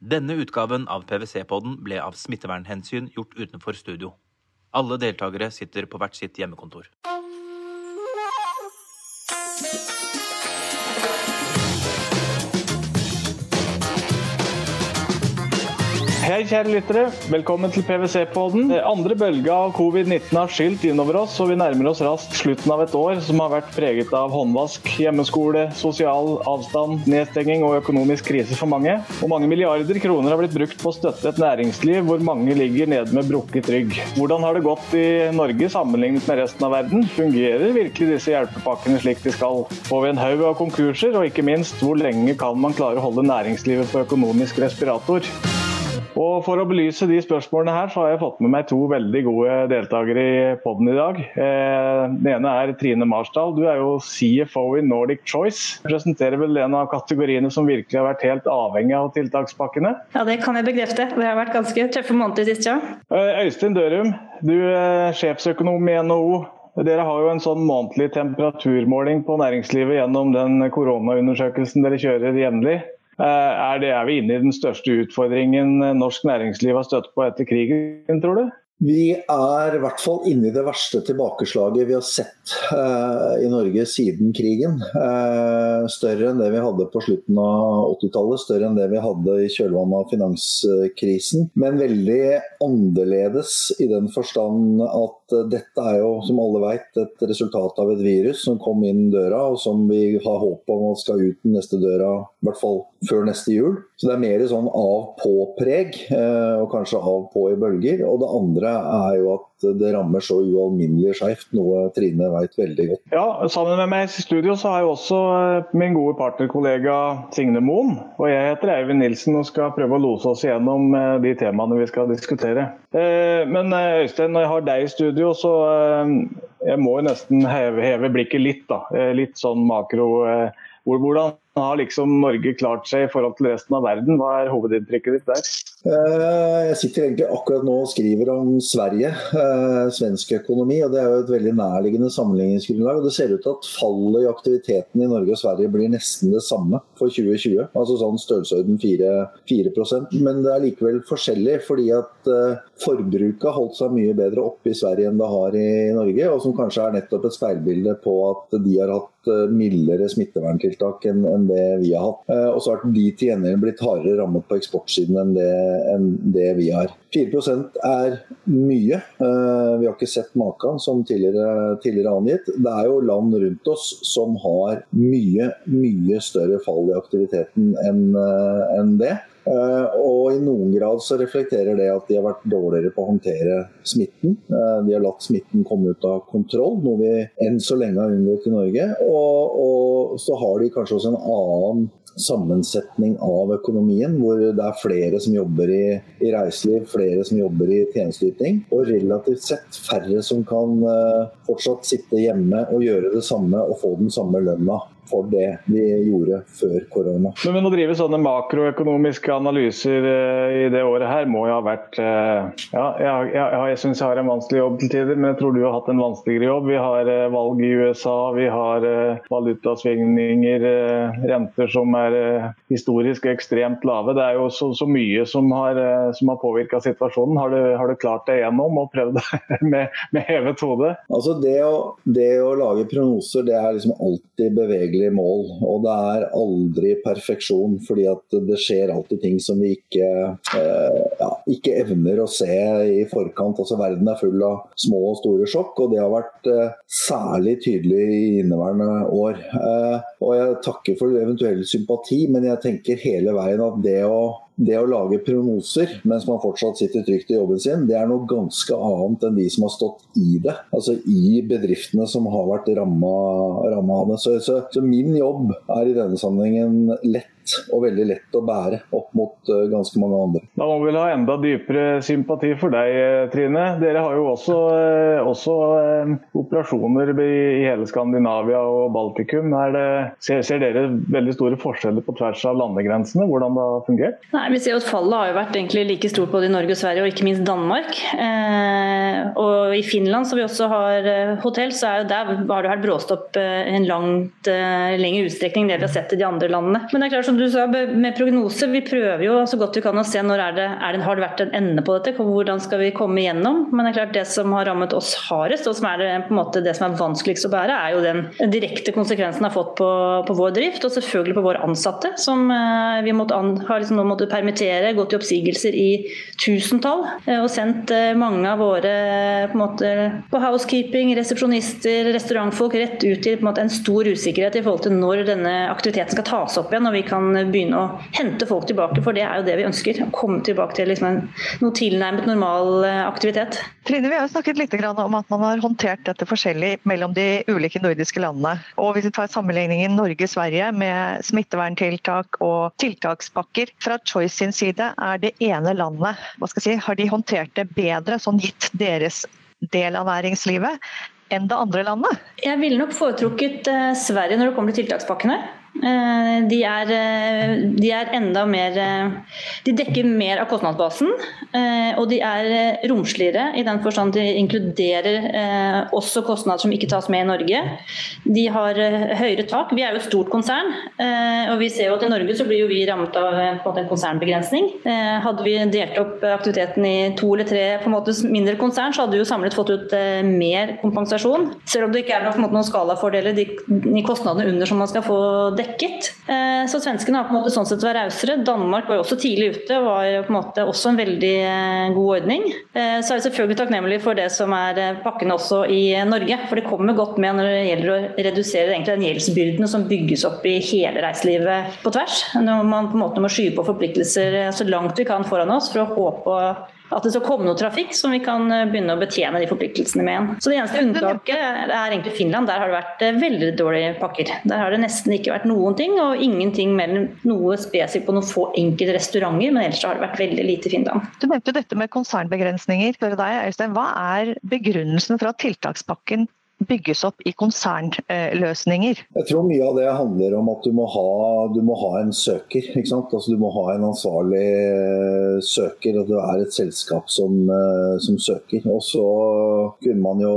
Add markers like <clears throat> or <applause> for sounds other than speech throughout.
Denne utgaven av PwC-podden ble av smittevernhensyn gjort utenfor studio. Alle deltakere sitter på hvert sitt hjemmekontor. Hei, kjære lyttere. Velkommen til PwC-podden. Andre bølge av covid-19 har skylt innover oss, og vi nærmer oss raskt slutten av et år som har vært preget av håndvask, hjemmeskole, sosial avstand, nedstenging og økonomisk krise for mange. Og mange milliarder kroner har blitt brukt på å støtte et næringsliv hvor mange ligger nede med brukket rygg. Hvordan har det gått i Norge sammenlignet med resten av verden? Fungerer virkelig disse hjelpepakkene slik de skal? Får vi en haug av konkurser, og ikke minst, hvor lenge kan man klare å holde næringslivet på økonomisk respirator? Og For å belyse de spørsmålene her, så har jeg fått med meg to veldig gode deltakere i poden i dag. Eh, den ene er Trine Marsdal. Du er jo CFO i Nordic Choice. Du Presenterer vel en av kategoriene som virkelig har vært helt avhengig av tiltakspakkene? Ja, det kan jeg bekrefte. Det har vært ganske tøffe måneder sist, ja. Eh, Øystein Dørum, du er sjefsøkonom i NHO. Dere har jo en sånn månedlig temperaturmåling på næringslivet gjennom den koronaundersøkelsen dere kjører jevnlig. Er, det, er vi inne i den største utfordringen norsk næringsliv har støtt på etter krigen, tror du? Vi er i hvert fall inne i det verste tilbakeslaget vi har sett uh, i Norge siden krigen. Uh, større enn det vi hadde på slutten av 80-tallet, større enn det vi hadde i kjølvannet av finanskrisen. Men veldig annerledes i den forstand at uh, dette er jo, som alle vet, et resultat av et virus som kom inn døra, og som vi har håp om at skal ut den neste døra, i hvert fall før neste jul. Så det er mer sånn av-på-preg, og kanskje av-på i bølger. Og det andre er jo at det rammer så ualminnelig skjevt, noe Trine vet veldig godt. Ja, Sammen med meg i studio så har jeg også min gode partnerkollega Signe Moen. Og jeg heter Eivind Nilsen og skal prøve å lose oss igjennom de temaene vi skal diskutere. Men Øystein, når jeg har deg i studio, så jeg må jo nesten heve, heve blikket litt. da. Litt sånn makro. Hvordan har liksom Norge klart seg i forhold til resten av verden? Hva er hovedinntrykket ditt der? Jeg sitter egentlig akkurat nå og skriver om Sverige, svensk økonomi. og Det er jo et veldig nærliggende sammenligningsgrunnlag. og Det ser ut til at fallet i aktiviteten i Norge og Sverige blir nesten det samme for 2020. Altså sånn størrelsesorden 4, 4% Men det er likevel forskjellig, fordi at forbruket har holdt seg mye bedre oppe i Sverige enn det har i Norge. Og som kanskje er nettopp et speilbilde på at de har hatt mildere smitteverntiltak enn det vi har hatt. Og så har de til gjengjeld blitt hardere rammet på eksportsiden enn det, enn det vi har. 4% er mye. Vi har ikke sett maken som tidligere, tidligere angitt. Det er jo land rundt oss som har mye, mye større fall i aktiviteten enn en det. Og i noen grad så reflekterer det at de har vært dårligere på å håndtere smitten. De har latt smitten komme ut av kontroll, noe vi enn så lenge har unngått i Norge. Og, og så har de kanskje også en annen sammensetning av økonomien, hvor det er flere som jobber i, i reiseliv, flere som jobber i tjenesteyting, og relativt sett færre som kan uh, fortsatt sitte hjemme og gjøre det samme og få den samme lønna for det vi gjorde før korona. Men, men å drive sånne makroøkonomiske analyser uh, i det året her må jo ha vært uh, Ja, jeg, jeg, jeg syns jeg har en vanskelig jobb til tider, men jeg tror du har hatt en vanskeligere jobb. Vi har uh, valg i USA, vi har valutasvingninger, renter som er historisk ekstremt lave. Det er jo så, så mye som har, som har påvirka situasjonen. Har du, har du, klart deg gjennom og prøvd <laughs> med, med hevet hode? Altså det å, det å lage prognoser, det er liksom alltid bevegelig mål. Og det er aldri perfeksjon, fordi at det skjer alltid ting som vi ikke, eh, ja, ikke evner å se i forkant. Altså Verden er full av små og store sjokk, og det har vært eh, særlig tydelig i inneværende år. Eh, og jeg takker for eventuell sympati, men jeg tenker hele veien at det å det å lage prognoser mens man fortsatt sitter trygt i jobben sin, det er noe ganske annet enn de som har stått i det. Altså i bedriftene som har vært ramma av det. Så, så, så, min jobb er i denne sammenhengen lett og veldig lett å bære opp mot uh, ganske mange andre. Da må vi vel ha enda dypere sympati for deg, Trine. Dere har jo også, uh, også operasjoner i, hele Skandinavia og Baltikum. Det, ser, ser, dere veldig store forskjeller på tvers av landegrensene? Hvordan det har fungert? Nei, vi ser at Fallet har jo vært egentlig like stort både i Norge og Sverige, og ikke minst Danmark. og I Finland, som vi også har hotell, så er jo der har det vært bråstopp en langt lengre utstrekning enn det vi har sett i de andre landene. Men det er klart som du sa med prognose, vi prøver jo så godt vi kan å se når er det, er det, har det vært en ende på dette. Hvordan skal vi komme igjennom? Men det er klart det som har rammet oss hardest, og som er det, på en måte det som er vanskeligst å bære, er jo den direkte konsekvensen har fått på, på vår drift, og selvfølgelig på våre ansatte. Som eh, vi måtte an, har liksom nå måttet permittere, gått i oppsigelser i tusentall. Eh, og sendt eh, mange av våre på, en måte, på housekeeping, resepsjonister, restaurantfolk rett ut til en, måte, en stor usikkerhet i forhold til når denne aktiviteten skal tas opp igjen og vi kan begynne å hente folk tilbake. For det er jo det vi ønsker. Å komme tilbake til liksom en, noe tilnærmet normal eh, aktivitet. Trine, vi har jo snakket litt om at man har håndtert dette forskjellig mellom de ulike nordiske landene. Og Hvis vi tar sammenligningen Norge-Sverige med smitteverntiltak og tiltakspakker, fra Choice sin side er det ene landet hva skal jeg si, har de håndtert det bedre, sånn gitt deres del av næringslivet, enn det andre landet? Jeg ville nok foretrukket eh, Sverige når det kommer til tiltakspakkene. Eh, de er, eh, de er, enda mer eh, De dekker mer av kostnadsbasen. Og de er romsligere i den forstand de inkluderer også kostnader som ikke tas med i Norge. De har høyere tak. Vi er jo et stort konsern, og vi ser jo at i Norge så blir jo vi rammet av en, konsernbegrensning. Hadde vi delt opp aktiviteten i to eller tre på en måte mindre konsern, så hadde vi jo samlet fått ut mer kompensasjon. Selv om det ikke er noen, noen skalafordeler, de, de kostnadene under som man skal få dekket. Eh, så svenskene har på en måte sånn sett vært rausere. Danmark var jo også tidlig ute og var på en måte også en veldig eh, god ordning. Eh, så er jeg selvfølgelig takknemlig for det som er pakkene også i Norge. For det kommer godt med når det gjelder å redusere egentlig den gjeldsbyrden som bygges opp i hele reiselivet på tvers. Når man på en måte må skyve på forpliktelser så langt vi kan foran oss for å håpe at det skal komme noe trafikk som vi kan eh, begynne å betjene de forpliktelsene med igjen. Så Det eneste unntaket er egentlig Finland. Der har det vært eh, veldig dårlige pakker. Der har det nesten ikke vært noen ting, og ingenting mellom noe spesifikt på noen få enkelte restauranter, men ellers har det vært veldig lite i Finland. Du nevnte dette med konsernbegrensninger. Hva er begrunnelsen for at tiltakspakken bygges opp i konsernløsninger? Jeg tror mye av det handler om at du må ha, du må ha en søker. Altså, du må ha en ansvarlig eh, søker, og du er et selskap som, eh, som søker. Og så kunne man jo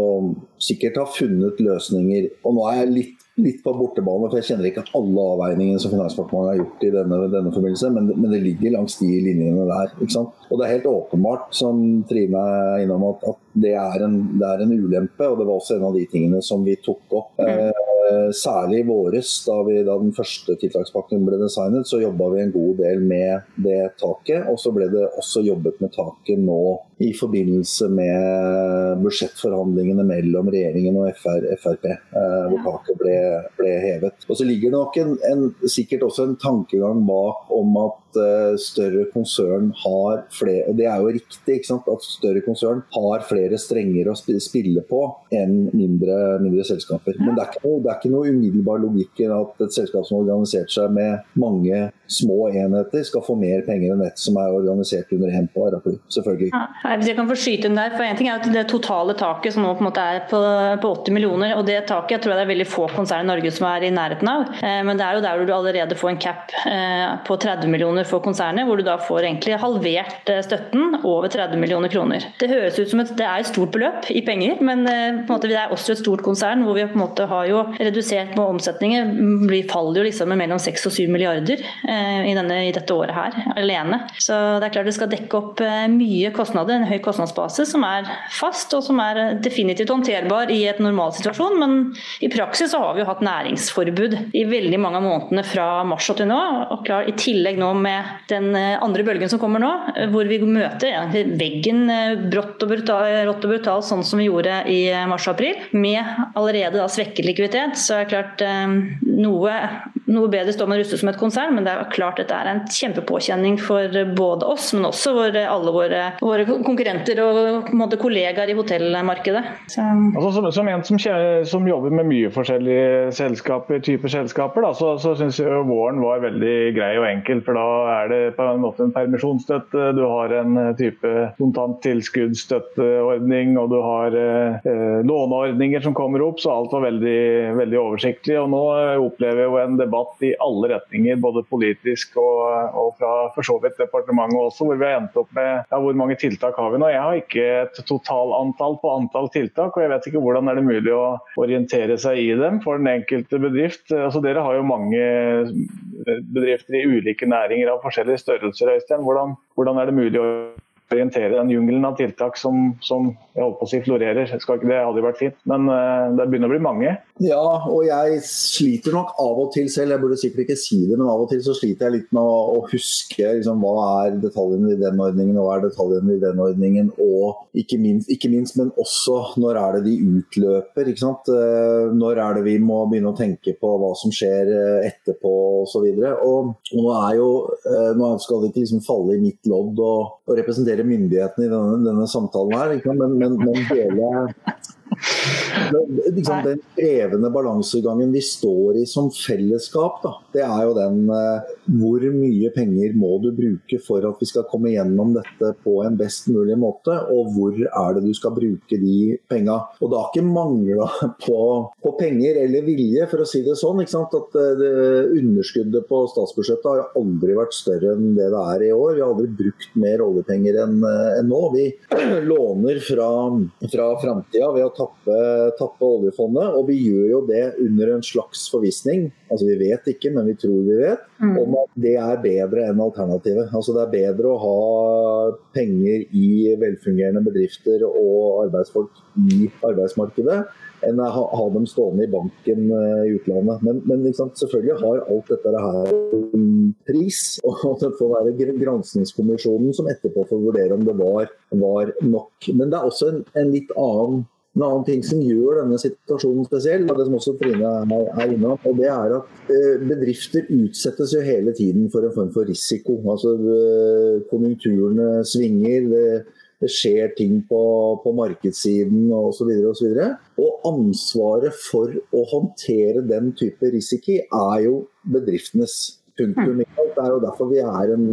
sikkert ha funnet løsninger. Og nå er jeg litt litt på bortebane, for jeg kjenner ikke alle avveiningene som Finansdepartementet har gjort i denne, denne forbindelse, men, men, det ligger langs de linjene der. ikke sant? Og det er helt åpenbart, som Trine er innom, at, at det, er en, det, er en, ulempe. Og det var også en av de tingene som vi tok opp. Mm. Eh, særlig i våres, da, vi, da, den første tiltakspakken ble designet, så jobba vi en god del med det taket. Og så ble det også jobbet med taket nå i forbindelse med budsjettforhandlingene mellom regjeringen og FR, Frp, eh, hvor taket ble, ble, hevet. Og så ligger det nok en, en, sikkert også en tankegang bak om at uh, større konsern har flere Og Det er jo riktig ikke sant? at større konsern har flere strenger å spille på enn mindre, mindre selskaper. Men det er, ikke, det er, ikke noe, umiddelbar logikk i at et selskap som har organisert seg med mange små enheter, skal få mer penger enn et som er organisert under én paraply. Selvfølgelig. Ja, hvis jeg kan få skyte inn der, for en ting er at Det totale taket som nå på en måte er på, på 80 millioner, og det taket jeg tror jeg det er veldig få konsern i Norge som er i nærheten av. Eh, men det er jo der du allerede får en cap eh, på 30 millioner for konsernet, hvor du da får egentlig halvert eh, støtten over 30 millioner kroner. Det høres ut som et, det er et stort beløp i penger, men en måte, det er også et stort konsern hvor vi på en måte har jo redusert på omsetningen. Vi faller jo liksom med mellom 6 og 7 milliarder i, denne, i dette året her alene. Så det er klart det skal dekke opp mye kostnader en høy kostnadsbase som er fast og som er definitivt håndterbar i et normalsituasjon. Men i praksis så har vi jo hatt næringsforbud i veldig mange av månedene fra mars og til nå. Og klar, I tillegg nå med den eh, andre bølgen som kommer nå, eh, hvor vi møter veggen eh, brått og brutal, og brutalt, sånn som vi gjorde i mars og april. med allerede da svekket likviditet, så er det klart noe, noe bedre står man rustet som et konsern, men det er klart dette er en kjempepåkjenning for både oss, men også for alle våre, våre konkurrenter og måte, kollegaer i hotellmarkedet. Altså, som, som, en som, som, jobber med mye forskjellige selskaper, typer selskaper, da, så, så syns jeg våren var veldig grei og enkel. For da er det på en måte en permisjonsstøtte, du har en type kontant tilskuddsstøtteordning, og du har eh, låneordninger som kommer opp, så alt var veldig, veldig oversiktlig. Og nå opplever jeg jo en debatt debatt i alle retninger, både politisk og, og fra for så vidt departementet også, hvor vi har endt opp med ja, hvor mange tiltak har vi nå. Jeg har ikke et totalantall på antall tiltak, og jeg vet ikke hvordan er det mulig å orientere seg i dem for den enkelte bedrift. Altså, dere har jo mange bedrifter i ulike næringer av forskjellige størrelser, Øystein. Hvordan, hvordan er det mulig å orientere den jungelen av tiltak som, som jeg holdt på å si florerer. Ikke det hadde vært fint, men uh, det begynner å bli mange. Ja, og jeg sliter nok av og til selv, jeg burde sikkert ikke si det, men av og til så sliter jeg litt med å, å huske liksom, hva er detaljene i den ordningen, og hva er detaljene i den ordningen, og ikke minst, ikke minst, men også når er det de utløper. ikke sant? Uh, når er det vi må begynne å tenke på hva som skjer eh, etterpå osv. Og, og nå er jo, nå skal det ikke liksom falle i mitt lodd å representere myndighetene i denne, denne samtalen her, men, men, men hele liksom, den krevende balansegangen vi står i som fellesskap, da, det er jo den eh, hvor mye penger må du bruke for at vi skal komme gjennom dette på en best mulig måte, og hvor er det du skal bruke de penga. Og det har ikke mangla på, på, penger eller vilje, for å si det sånn. At eh, det, Underskuddet på statsbudsjettet har aldri vært større enn det det er i år. Vi har aldri brukt mer oljepenger enn, eh, enn nå. Vi <clears throat> låner fra, fra framtida ved å tappe, tappe oljefondet, og vi gjør jo det under en slags forvisning, altså vi vet ikke, men vi tror vi vet, mm. om at det er bedre enn alternativet. Altså Det er bedre å ha penger i velfungerende bedrifter og arbeidsfolk i arbeidsmarkedet enn å ha, dem stående i banken eh, i utlandet. Men, men liksom, selvfølgelig har alt dette her en pris. <laughs> Og det får være granskingskommisjonen som etterpå får vurdere om det var, var nok. Men det er også en, en litt annen en annen ting som gjør denne situasjonen spesiell, og det som også Trine er innom, og det er at eh, bedrifter utsettes jo hele tiden for en form for risiko. Altså eh, Konjunkturene svinger, det, det skjer ting på, på markedssiden osv. Og, og, og ansvaret for å håndtere den type risiko er jo bedriftenes. Punktum. Det er jo derfor vi er en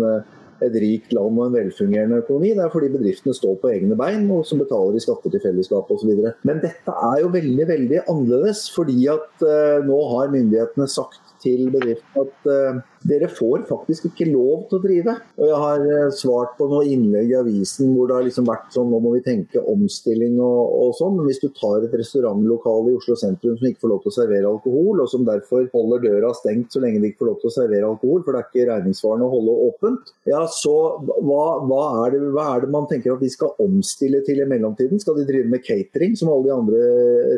et rikt land og en velfungerende økonomi. Det er fordi bedriftene står på egne bein og som betaler i skatter til fellesskapet osv. Men dette er jo veldig veldig annerledes, fordi at uh, nå har myndighetene sagt til bedriftene at uh, dere får faktisk ikke lov til å drive. Og Jeg har eh, svart på noen innlegg i avisen hvor det har liksom vært sånn nå må vi tenke omstilling og, og sånn. Men hvis du tar et restaurantlokale i Oslo sentrum som ikke får lov til å servere alkohol, og som derfor holder døra stengt så lenge de ikke får lov til å servere alkohol, for det er ikke regningssvarende å holde åpent, ja så hva, hva, er det, hva, er det, man tenker at de skal omstille til i mellomtiden? Skal de drive med catering som alle de andre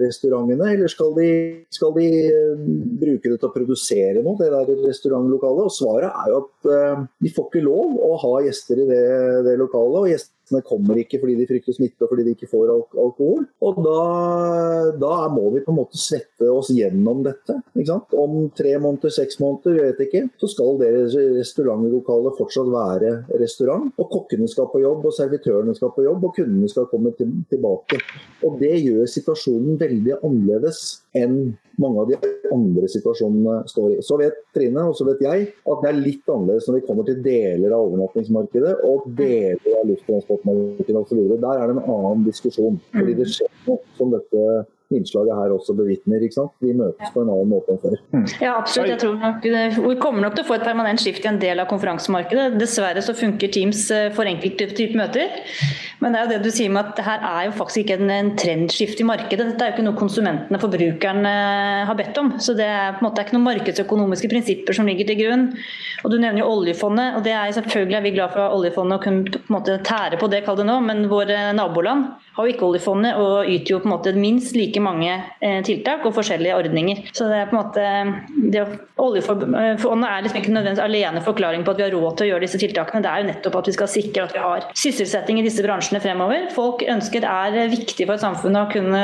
restaurantene, eller skal de, skal de eh, bruke det til å produsere noe, det der restaurantlokalet? Lokalet. Og svaret er jo at uh, de får ikke lov å ha gjester i det, det lokalet. og Gjestene kommer ikke fordi de frykter smitte og fordi de ikke får al alkohol. Og da, da, må vi på en måte svette oss gjennom dette. Om tre måneder, seks måneder, vet ikke, så skal det restaurantlokalet fortsatt være restaurant. Og kokkene skal på jobb, og servitørene skal på jobb, og kundene skal komme til tilbake. Og det gjør situasjonen veldig annerledes enn mange av de andre situasjonene står i. Så vet Trine og så vet jeg at det er litt annerledes når vi kommer til deler av overnattingsmarkedet og deler av lufttransportmarkedet osv. Der er det en annen diskusjon. Fordi det skjer noe som dette innslaget her også bevitner. ikke sant? Vi møtes på en annen måte enn før. Mm. Ja, absolutt. Jeg tror nok, Vi kommer nok til å få et permanent skift i en del av konferansemarkedet. Dessverre så funker Teams eh, for enkelte typer møter. Men det er jo det du sier med at her er jo faktisk ikke en, en trendskift i markedet. Dette er jo ikke noe konsumentene, forbrukerne, har bedt om. Så det er på en måte ikke noen markedsøkonomiske prinsipper som ligger til grunn. Og Du nevner jo oljefondet, og det er selvfølgelig er vi glad for oljefondet å kunne på en måte tære på det, kall det nå, men våre naboland har jo ikke oljefondet og yter jo på en måte minst like mange eh, tiltak og forskjellige ordninger. Så det er på en måte det, Oljefondet er liksom ikke nødvendigvis alene forklaring på at vi har råd til å gjøre disse tiltakene. Det er jo nettopp at vi skal sikre at vi har sysselsetting i disse bransjene fremover. Folk ønsker er viktig for et samfunn å kunne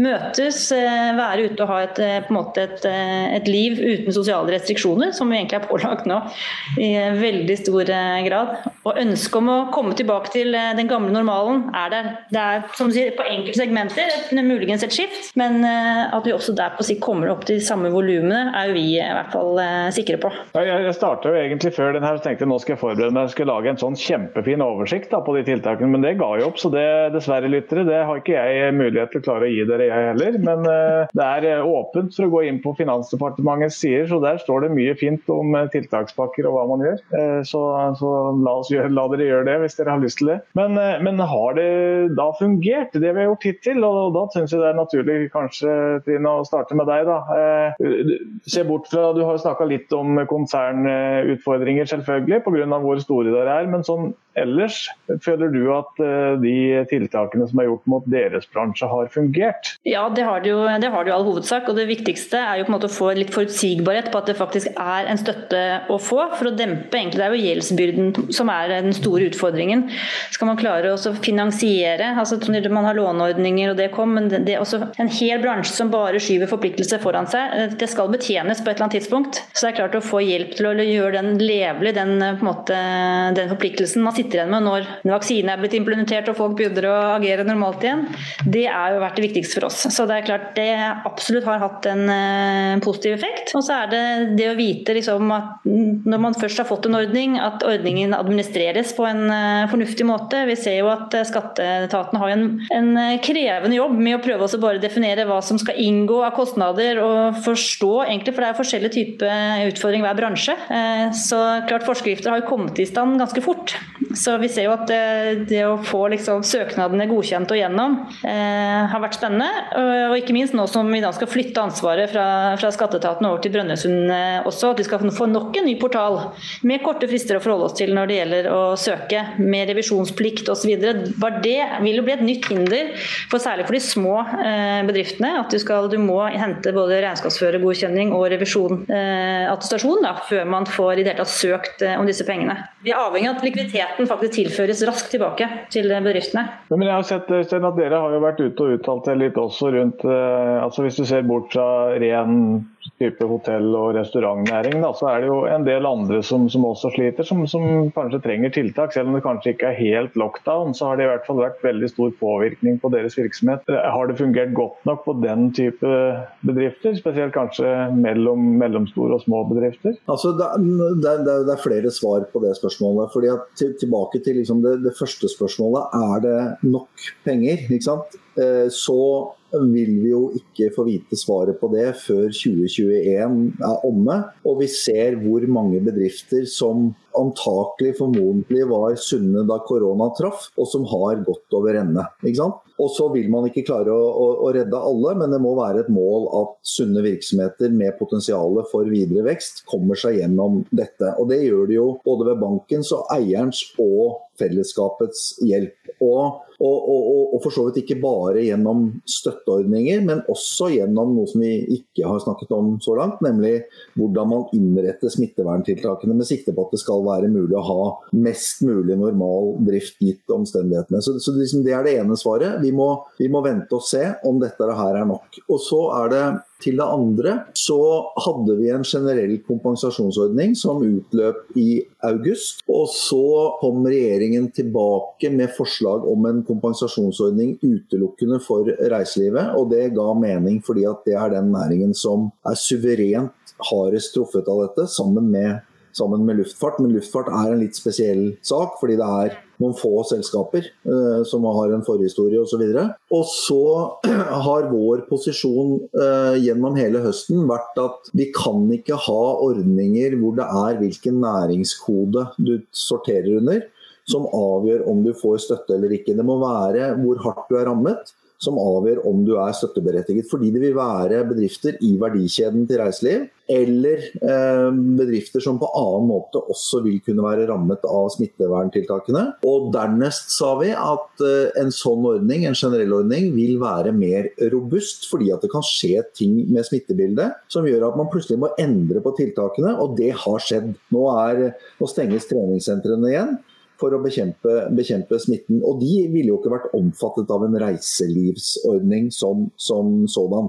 møtes, eh, være ute og ha et, eh, på en måte et, et liv uten sosiale restriksjoner, som vi egentlig er pålagt nå i veldig stor grad. Og ønsket om å komme tilbake til den gamle normalen er der. Det er som du sier, på enkelte segmenter et, muligens et skift. Men at vi også der på sikt kommer opp til de samme volumene, er jo vi i hvert fall sikre på. Jeg starta jo egentlig før den her, og tenkte nå skal jeg forberede meg. Jeg skal lage en sånn kjempefin oversikt da, på de tiltakene, men det ga jo opp. Så det dessverre, lyttere, det har ikke jeg mulighet til å klare å gi dere, jeg heller. Men det er åpent for å gå inn på Finansdepartementets sider, så der står det mye fint om tiltakspakker og hva man gjør. Så, så la, gjøre, la, dere gjøre det hvis dere har lyst til det. Men, men har det da fungert, det vi har gjort hittil? Og da syns jeg det er naturlig kanskje Trine, å starte med deg. da. Se bort fra, Du har snakka litt om konsernutfordringer, selvfølgelig, pga. hvor store dere er. Men sånn ellers, føler du at de tiltakene som er gjort mot deres bransje, har fungert? Ja, det har det jo, det har det jo all hovedsak. og Det viktigste er jo på en måte å få litt forutsigbarhet på at det faktisk er en støtte å få, for å dempe egentlig det er jo gjeldsbyrden som er den store utfordringen. Skal man klare å finansiere, altså man har låneordninger og det kom, men det er også en hel bransje som bare skyver forpliktelser foran seg. Det skal betjenes på et eller annet tidspunkt. Så det er klart å få hjelp til å gjøre den levelig, den, måte, den forpliktelsen man sitter igjen med når vaksine er blitt implementert og folk begynner å agere normalt igjen, det er jo vært det viktigste for oss. Så det er klart det absolutt har hatt en uh, positiv effekt. Og så er det det å vite liksom, at når man først har fått en ordning, at ordningen administreres på en uh, fornuftig måte. Vi ser jo at uh, skatteetaten har en, en, krevende jobb med å prøve å bare definere hva som skal inngå av kostnader, og forstå egentlig, for det er forskjellige typer utfordringer hver bransje. Så klart forskrifter har jo kommet i stand ganske fort. Så vi ser jo at det, å få liksom, søknadene godkjent og gjennom har vært spennende. Og ikke minst nå som vi da skal flytte ansvaret fra, fra skatteetaten over til Brønnøysund eh, også, at vi skal få nok en ny portal med korte frister å forholde oss til når det gjelder å søke, med revisjonsplikt osv. Det vil jo bli et nytt hinder, for særlig for de små eh, bedriftene. At du, skal, du må hente både regnskapsførergodkjenning og revisjon, eh, før man får i det hele tatt søkt eh, om disse pengene. Vi er avhengig av at likviditeten faktisk tilføres raskt tilbake til bedriftene. Men jeg har sett at Dere har jo vært ute og uttalt dere litt også rundt eh, altså Hvis du ser bort fra ren type hotell- og restaurantnæring, da, så er det jo en del andre som, som også sliter, som, som, kanskje trenger tiltak. Selv om det kanskje ikke er helt lockdown, så har det i hvert fall vært veldig stor påvirkning på deres virksomhet. Har det fungert godt nok på den type bedrifter, spesielt kanskje mellom mellomstore og små bedrifter? Altså, det, det, det, er flere svar på det spørsmålet. fordi at til, Tilbake til liksom det, første spørsmålet, er det nok penger? ikke sant? Eh, så vil vi jo ikke få vite svaret på det før 2021 er omme. Og vi ser hvor mange bedrifter som antakelig formodentlig var sunne da korona traff, og som har gått over ende. Og så vil man ikke klare å, å, å, redde alle, men det må være et mål at sunne virksomheter med potensial for videre vekst kommer seg gjennom dette. Og det gjør de jo både ved bankens og eierens og fellesskapets hjelp. Og, og, og, og, for så vidt ikke bare gjennom støtteordninger, men også gjennom noe som vi ikke har snakket om så langt, nemlig hvordan man innretter smitteverntiltakene med sikte på at det skal være mulig å ha mest mulig normal drift gitt omstendighetene. Så, så liksom det er det ene svaret. Vi må, vi må vente og se om dette her er nok. Og så er det til det andre så hadde vi en generell kompensasjonsordning som utløp i august. Og så kom regjeringen tilbake med forslag om en kompensasjonsordning utelukkende for reiselivet. Og det ga mening fordi at det er den næringen som er suverent hardest truffet av dette, sammen med sammen med luftfart. Men luftfart er en litt spesiell sak, fordi det er noen få selskaper eh, som har en forhistorie osv. Og, så og så <clears throat> har vår posisjon eh, gjennom hele høsten vært at vi kan ikke ha ordninger hvor det er hvilken næringskode du sorterer under, som avgjør om du får støtte eller ikke. Det må være hvor hardt du er rammet som avgjør om du er støtteberettiget. Fordi det vil være bedrifter i verdikjeden til reiseliv, eller eh, bedrifter som på annen måte også vil kunne være rammet av smitteverntiltakene. Og dernest sa vi at eh, en sånn ordning, en generell ordning, vil være mer robust, fordi at det kan skje ting med smittebildet som gjør at man plutselig må endre på tiltakene, og det har skjedd. Nå, er, nå stenges treningssentrene igjen for å bekjempe, bekjempe, smitten. Og de ville jo ikke vært omfattet av en reiselivsordning som, som sådan.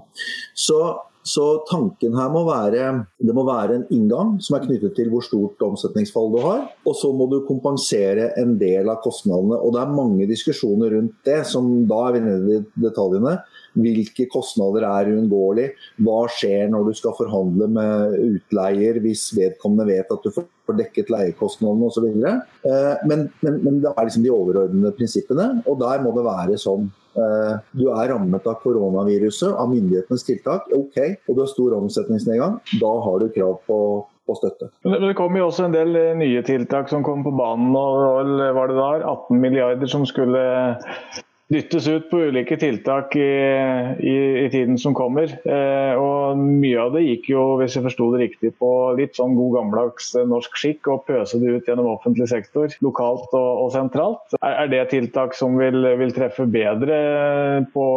Så, Så tanken her må være det må være en inngang som er knyttet til hvor stort omsetningsfall du har. Og så må du kompensere en del av kostnadene. Og det er mange diskusjoner rundt det, som da er vi nede i detaljene. Hvilke kostnader er uunngåelig? Hva skjer når du skal forhandle med utleier hvis vedkommende vet at du får dekket leiekostnadene osv. Eh, men, men, men det er liksom de overordnede prinsippene, og der må det være sånn eh, du er rammet av koronaviruset, av myndighetenes tiltak, ok, og du har stor omsetningsnedgang, da har du krav på, og støtte. Men det kom jo også en del eh, nye tiltak som kom på banen. og var det der 18 milliarder som skulle dyttes ut på ulike tiltak i, i, i tiden som kommer. Eh, og Mye av det gikk jo, hvis jeg forsto det riktig, på litt sånn god gammeldags eh, norsk skikk å pøse det ut gjennom offentlig sektor, lokalt og, og sentralt. Er, er, det tiltak som vil, vil treffe bedre på,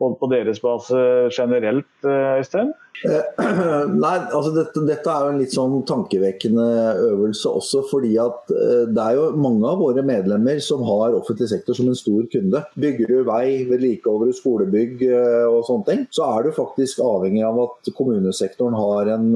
på, på deres base generelt, eh, Øystein? Eh, <clears throat> nei, altså dette, dette, er jo en litt sånn tankevekkende øvelse også, fordi at eh, det er jo mange av våre medlemmer som har offentlig sektor som en stor kunde. Bygger du vei, vedlikeholder du skolebygg eh, og sånne ting, så er du faktisk avhengig av at kommunesektoren har en,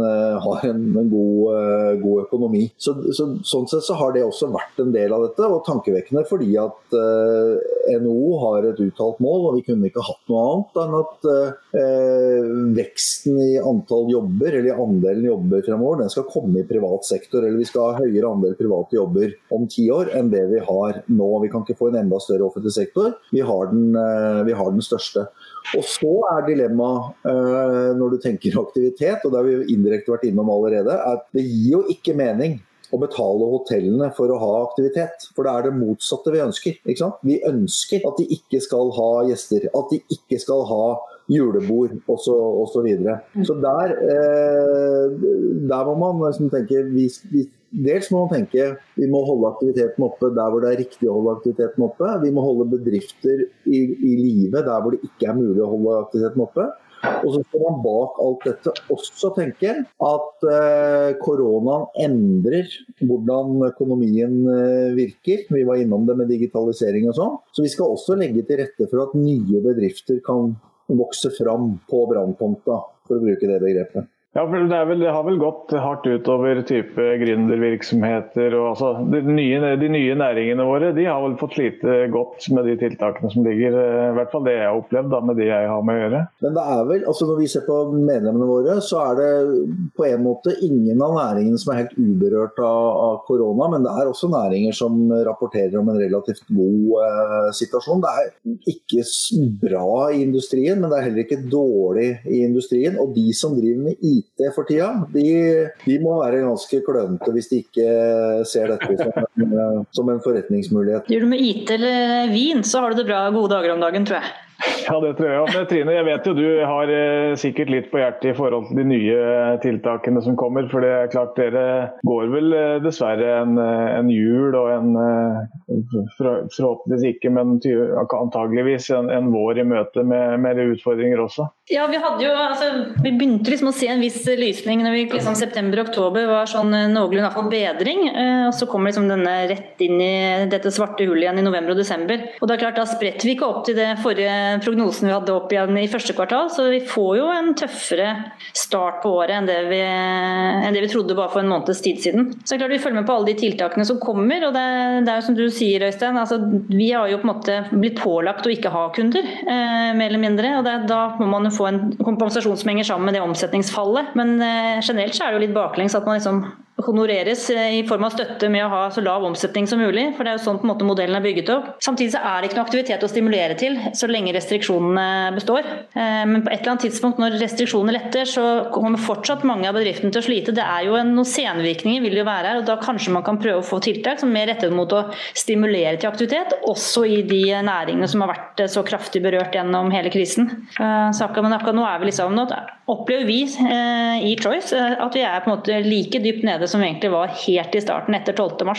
har en, en god, god, økonomi. Så, så, sånn sett så har det også vært en del av dette, og tankevekkende fordi at uh, NHO har et uttalt mål, og vi kunne ikke hatt noe annet enn at uh, veksten i antall jobber, eller i andelen jobber fremover, den skal komme i privat sektor. Eller vi skal ha høyere andel private jobber om ti år enn det vi har nå. Vi kan ikke få en enda større offentlig sektor. Vi har den, eh, vi har den største. Og så er dilemmaet eh, når du tenker <laughs> aktivitet, og det har vi indirekte vært innom allerede, at det gir jo ikke mening å betale hotellene for å ha aktivitet. For det er det motsatte vi ønsker. Vi ønsker at de ikke skal ha gjester, at de ikke skal ha julebord osv. Så, og så, videre. så der, eh, der må man liksom tenke vi, vi, Dels må man tenke vi må holde aktiviteten oppe der hvor det er riktig å holde aktiviteten oppe. Vi må holde bedrifter i, i live der hvor det ikke er mulig å holde aktiviteten oppe. Og så skal man bak alt dette også tenke at eh, koronaen endrer hvordan økonomien eh, virker. Vi var innom det med digitalisering og sånn. Så vi skal også legge til rette for at nye bedrifter kan vokse fram på branntomta, for å bruke det begrepet. Ja, for det, vel, det, har vel gått hardt utover type gründervirksomheter. og altså, de, nye, de, nye, næringene våre de har vel fått slite godt med de tiltakene som ligger. Eh, I hvert fall det jeg har opplevd da, med de jeg har med å gjøre. Men det er vel, altså Når vi ser på medlemmene våre, så er det på en måte ingen av næringene som er helt uberørt av, korona. Men det er også næringer som rapporterer om en relativt god eh, situasjon. Det er ikke bra i industrien, men det er heller ikke dårlig i industrien. Og de som driver med IT IT for tida, de, de må være ganske klønete hvis de ikke ser dette som en, som en forretningsmulighet. Gjør du med IT eller vin, så har du det bra gode dager om dagen, tror jeg. Ja, det tror jeg. Men Trine, jeg vet jo du har eh, sikkert litt på hjertet i forhold til de nye tiltakene som kommer. For det er klart dere går vel eh, dessverre en, eh, en jul og en forhåpentligvis ikke, men antageligvis en, en vår i møte med, med utfordringer også. Ja, vi hadde jo, altså, vi begynte liksom å se en viss lysning når vi liksom september-oktober var sånn noenlunde bedring. Og så kommer liksom denne rett inn i dette svarte hullet igjen i november og desember. Og det er klart Da spretter vi ikke opp til det forrige prognosen vi hadde opp igjen i første kvartal. Så vi får jo en tøffere start på året enn det vi, enn det vi trodde bare for en måneds tid siden. Så det er klart Vi følger med på alle de tiltakene som kommer. og Det, det er jo som du sier, Øystein. Altså, vi har jo på en måte blitt pålagt å ikke ha kunder, eh, mer eller mindre. og det, Da må man jo få en kompensasjon som henger sammen med det omsetningsfallet. Men eh, generelt så er det jo litt baklengs at man liksom honoreres eh, i form av støtte med å ha så lav omsetning som mulig. for Det er jo sånn på en måte modellen er bygget opp. Samtidig så er det ikke noe aktivitet å stimulere til så lenge restriksjonene består. Eh, men på et eller annet tidspunkt når restriksjonene letter, så kommer fortsatt mange av bedriftene til å slite. Det er jo en, Noen senvirkninger vil jo være her, og da kanskje man kan prøve å få tiltak som er mer rettet mot å stimulere til aktivitet, også i de næringene som har vært eh, så kraftig berørt gjennom hele krisen. Så akkurat, akkurat nå er vi liksom, nå opplever vi i Choice at vi er på en måte like dypt nede som egentlig var helt i starten etter 12.3.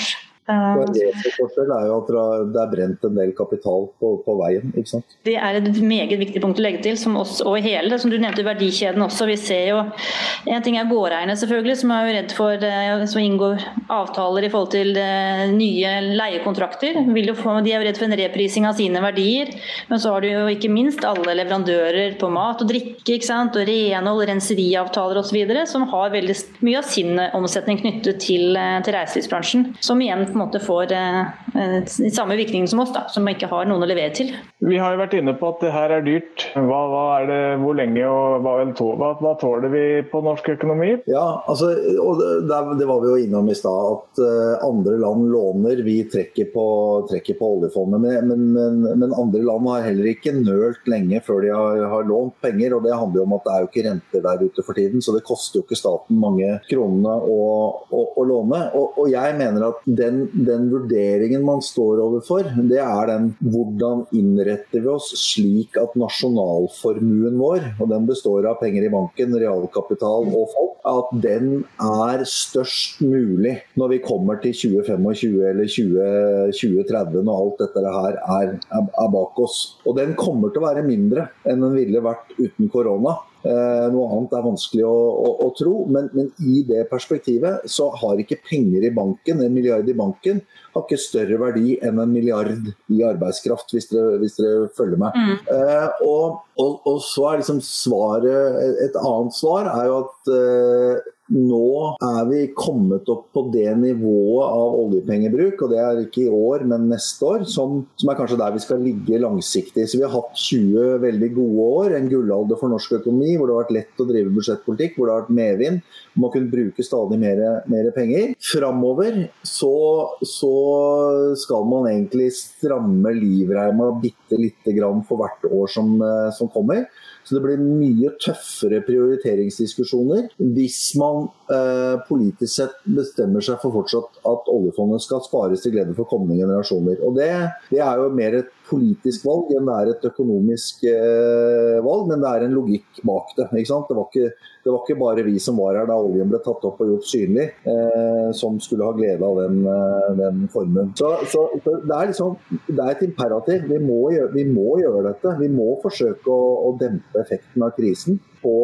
Og en vesentlig er jo at det er brent en del kapital på, på, veien. ikke sant? Det er et meget viktig punkt å legge til, som også, og hele, som du nevnte, verdikjeden også. Vi ser jo, En ting er gårdeierne, selvfølgelig, som er jo redd for eh, som inngår avtaler i forhold til eh, nye leiekontrakter. Få, de er jo redd for en reprising av sine verdier. Men så har du jo ikke minst alle leverandører på mat og drikke, ikke sant? og renhold, renseriavtaler osv., som har veldig mye av sin omsetning knyttet til, til reiselivsbransjen. Som igjen på måte får eh, samme virkning som oss, da, som ikke har noen å levere til. Vi har jo vært inne på at det her er dyrt. Hva, hva er det, hvor lenge og hva, hva, hva, tåler vi på norsk økonomi? Ja, altså, og det, det var vi jo innom i stad, at uh, andre land låner. Vi trekker på, trekker på oljefondet. Men, men, men, andre land har heller ikke nølt lenge før de har, har, lånt penger. og Det handler jo om at det er jo ikke renter der ute for tiden, så det koster jo ikke staten mange kronene å, å, å låne. Og, og, jeg mener at den, den vurderingen man står overfor, det er den hvordan innretter vi oss slik at nasjonalformuen vår, og den består av penger i banken, realkapital og folk, at den er størst mulig når vi kommer til 2025 eller 20, 2030, når alt dette her er, er, er bak oss. Og den kommer til å være mindre enn den ville vært uten korona. Eh, noe annet er vanskelig å, å, å tro, men, men, i det perspektivet så har ikke penger i banken, en milliard i banken, har ikke større verdi enn en milliard i arbeidskraft, hvis dere, hvis dere følger med. Mm. Eh, og, og, og, så er liksom svaret Et annet svar er jo at eh, nå er vi kommet opp på det nivået av oljepengebruk, og det er ikke i år, men neste år, som, som, er kanskje der vi skal ligge langsiktig. Så vi har hatt 20 veldig gode år, en gullalder for norsk økonomi, hvor det har vært lett å drive budsjettpolitikk, hvor det har vært medvind, hvor man kunne bruke stadig mer, mer penger. Framover så, så, skal man egentlig stramme livreima bitte lite grann for hvert år som, eh, som kommer. Så det blir mye tøffere prioriteringsdiskusjoner hvis man eh, politisk sett bestemmer seg for fortsatt at oljefondet skal spares til glede for kommende generasjoner. Og det, det er jo mer et politisk valg enn det er et økonomisk eh, valg, men det er en logikk bak det. Det var, ikke, det, var ikke, bare vi som var her da oljen ble tatt opp og gjort synlig, eh, som skulle ha glede av den, eh, den formuen. Så, så, så, det, er liksom, det er et imperativ. Vi må, gjøre, vi må gjøre dette. Vi må forsøke å, å dempe effekten av krisen på,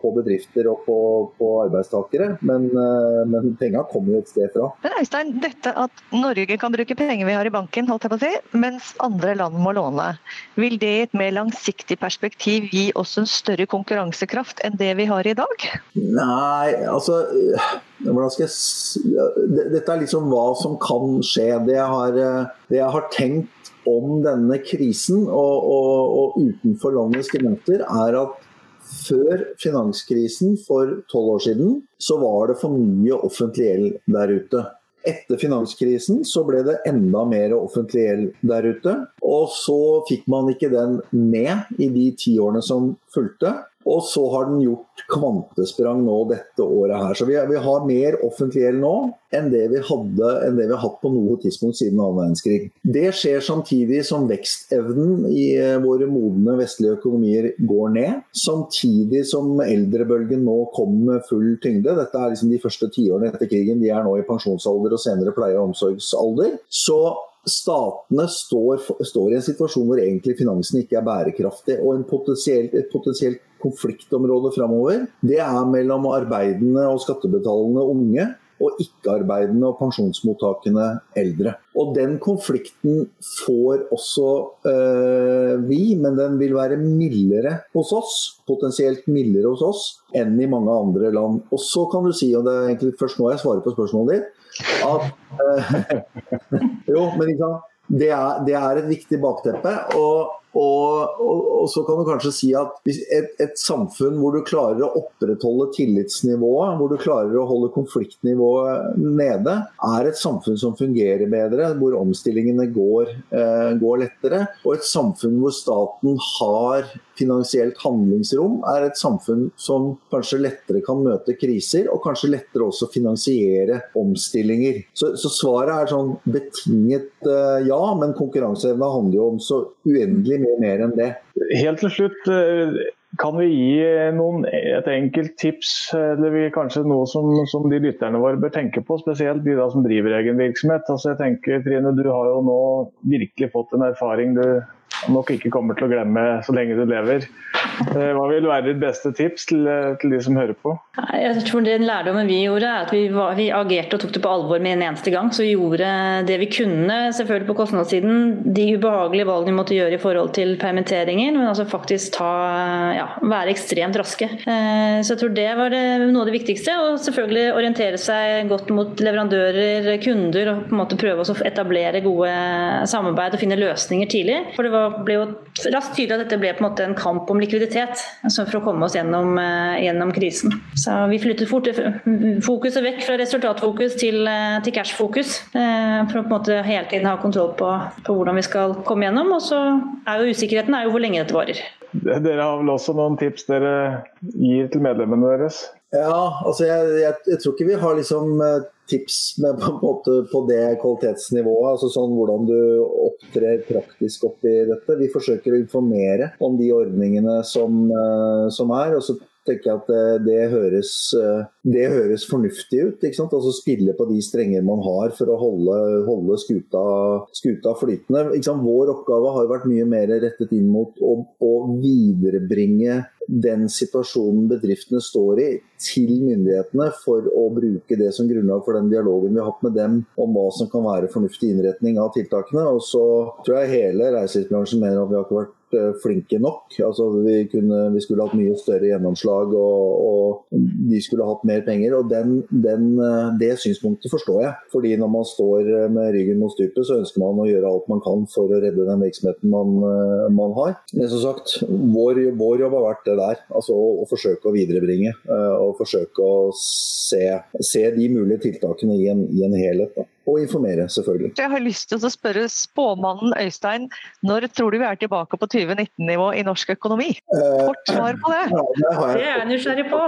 på bedrifter og på, på arbeidstakere, men, eh, men penga kommer jo et sted fra. Men Øystein, dette at Norge kan bruke penger vi har i banken, holdt jeg på å si, mens andre land må låne, vil det i et mer langsiktig perspektiv gi oss en større konkurransekraft enn det vi har i dag? Nei, altså hvordan skal jeg Dette er liksom hva som kan skje. Det jeg har, det jeg har tenkt om denne krisen og, og, og utenfor landets grenser, er at før finanskrisen for tolv år siden, så var det for mye offentlig gjeld der ute. Etter finanskrisen så ble det enda mer offentlig gjeld der ute. Og så fikk man ikke den ned i de ti årene som fulgte. Og så har den gjort kvantesprang nå dette året her. Så vi, vi har mer offentlig gjeld nå enn det, hadde, enn det, vi har hatt på noe tidspunkt siden annen verdenskrig. Det skjer samtidig som vekstevnen i eh, våre modne vestlige økonomier går ned. Samtidig som eldrebølgen nå kommer med full tyngde. Dette er liksom de første tiårene etter krigen. De er nå i pensjonsalder og senere pleie- og omsorgsalder. Så statene står, står, i en situasjon hvor egentlig finansen ikke er bærekraftig. Og potensielt, et potensielt konfliktområde framover, det er mellom arbeidende og skattebetalende unge og ikke-arbeidende og pensjonsmottakende eldre. Og Den konflikten får også øh, vi, men den vil være mildere hos oss, potensielt mildere hos oss, enn i mange andre land. Og så kan du si, og det er egentlig først nå jeg svarer på spørsmålet ditt, at øh, <laughs> Jo, men det er, det er et viktig bakteppe. og og, og, og, så kan du kanskje si at et, et, samfunn hvor du klarer å opprettholde tillitsnivået, hvor du klarer å holde konfliktnivået nede, er et samfunn som fungerer bedre, hvor omstillingene går, eh, går lettere. Og et samfunn hvor staten har finansielt handlingsrom, er et samfunn som kanskje lettere kan møte kriser, og kanskje lettere også finansiere omstillinger. Så, så svaret er sånn betinget eh, ja, men konkurranseevne handler jo om så uendelig mye mer enn det. Helt til slutt, eh, kan vi gi noen, et enkelt tips, eller vi, kanskje noe som, som, de lytterne våre bør tenke på? Spesielt de som driver egen virksomhet. Altså jeg tenker, Trine, Du har jo nå virkelig fått en erfaring du nok ikke kommer til å glemme så lenge du lever. Eh, hva vil være ditt beste tips til, eh, til, de som hører på? Jeg tror Den lærdommen vi gjorde, er at vi, var, vi, agerte og tok det på alvor med en eneste gang. Så vi gjorde det vi kunne, selvfølgelig på kostnadssiden. De ubehagelige valgene vi måtte gjøre i forhold til permitteringer, men altså faktisk ta, ja, være ekstremt raske. Eh, så jeg tror det var det, noe av det viktigste. Og selvfølgelig orientere seg godt mot leverandører, kunder, og på en måte prøve å etablere gode samarbeid og finne løsninger tidlig. For det var, ble jo raskt tydelig at dette ble på en måte en kamp om likviditet altså for å komme oss gjennom, eh, gjennom krisen. Så vi flyttet fort fokuset vekk fra resultatfokus til, eh, til cashfokus. Eh, for å på en måte hele tiden ha kontroll på, på, hvordan vi skal komme gjennom. Og så er jo usikkerheten er jo hvor lenge dette varer. Dere har vel også noen tips dere gir til medlemmene deres? Ja, altså jeg, jeg, jeg tror ikke vi har liksom tips med <laughs> på, måte, på det kvalitetsnivået. altså sånn Hvordan du opptrer praktisk oppi dette. Vi forsøker å informere om de ordningene som, uh, som er. og så tenker jeg at det, det, høres, uh, det høres, fornuftig ut. ikke sant? Altså Spille på de strenger man har for å holde, holde skuta, skuta, flytende. Ikke sant? Vår oppgave har vært mye mer rettet inn mot å, å viderebringe den situasjonen bedriftene står i, til myndighetene for å bruke det som grunnlag for den dialogen vi har hatt med dem om hva som kan være fornuftig innretning av tiltakene. Og så tror jeg hele reiselivsbransjen mener at vi har ikke vært Eh, flinke nok. Altså, vi, kunne, vi, skulle hatt mye større gjennomslag og, og de skulle hatt mer penger. og den, den, eh, Det synspunktet forstår jeg. fordi når man står eh, med ryggen mot stupet, så ønsker man å gjøre alt man kan for å redde den virksomheten man, man har. Men som sagt, vår, vår, jobb har vært det der. altså Å, å forsøke å viderebringe. Og forsøke å se, se de mulige tiltakene i en, i en helhet. Da og informere, selvfølgelig. Jeg har lyst til å spørre spåmannen Øystein, når tror du vi er tilbake på 2019-nivå i norsk økonomi? Kort svar på det. Ja, det, det er jeg nysgjerrig på.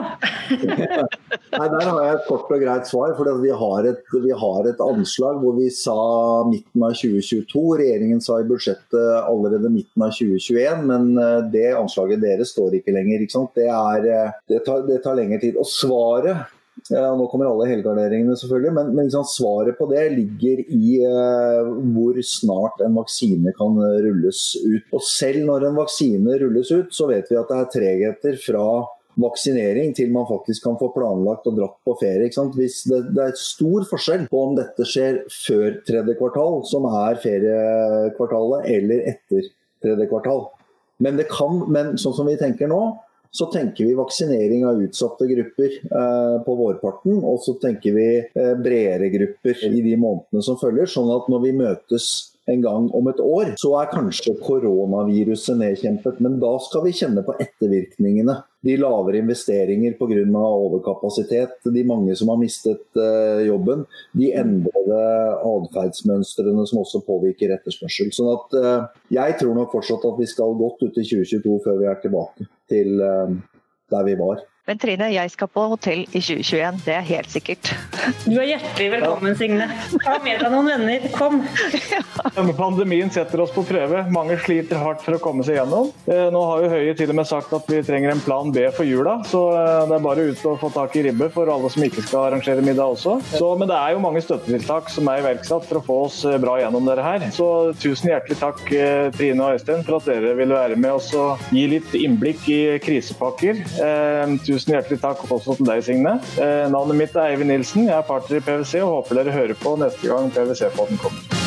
<laughs> Nei, Der har jeg et kort og greit svar. for vi har, et, vi har et anslag hvor vi sa midten av 2022. Regjeringen sa i budsjettet allerede midten av 2021, men eh, det anslaget deres står ikke lenger. Ikke det, er, eh, det, tar, det tar lengre tid. Og svaret ja, nå kommer alle helgarderingene, selvfølgelig, men, men liksom, svaret på det ligger i eh, hvor snart en vaksine kan rulles ut. Og selv når en vaksine rulles ut, så vet vi at det er tregheter fra vaksinering til man faktisk kan få planlagt og dratt på ferie. Hvis det, det, er stor forskjell på om dette skjer før tredje kvartal, som er feriekvartalet, eller etter tredje kvartal. Men, det kan, men sånn som vi tenker nå, så tenker vi vaksinering av utsatte grupper eh, på vårparten. Og så tenker vi eh, bredere grupper i de månedene som følger. Sånn at når vi møtes en gang om et år, så er kanskje koronaviruset nedkjempet. Men da skal vi kjenne på ettervirkningene. De lavere investeringer pga. overkapasitet, de mange som har mistet uh, jobben, de endrede atferdsmønstrene som også påvirker etterspørsel. Sånn at uh, jeg tror nok fortsatt at vi skal godt ut i 2022 før vi er tilbake til uh, der vi var. Men Trine, jeg skal på hotell i 2021, det er helt sikkert. Du er hjertelig velkommen, Signe. Ta med deg noen venner. Kom. Denne pandemien setter oss på prøve. Mange sliter hardt for å komme seg gjennom. Eh, nå har jo Høie til og med sagt at vi trenger en plan B for jula, så eh, det er bare ut og få tak i ribbe for alle som ikke skal arrangere middag også. Så, men det er jo mange støttetiltak som er iverksatt for å få oss eh, bra gjennom dette her. Så tusen hjertelig takk Trine og Øystein for at dere ville være med oss og gi litt innblikk i krisepakker. Tusen hjertelig takk også til deg, Signe. Eh, navnet mitt er Eivind Nilsen. Jeg er partner i PwC og håper dere hører på neste gang PwC-podden kommer.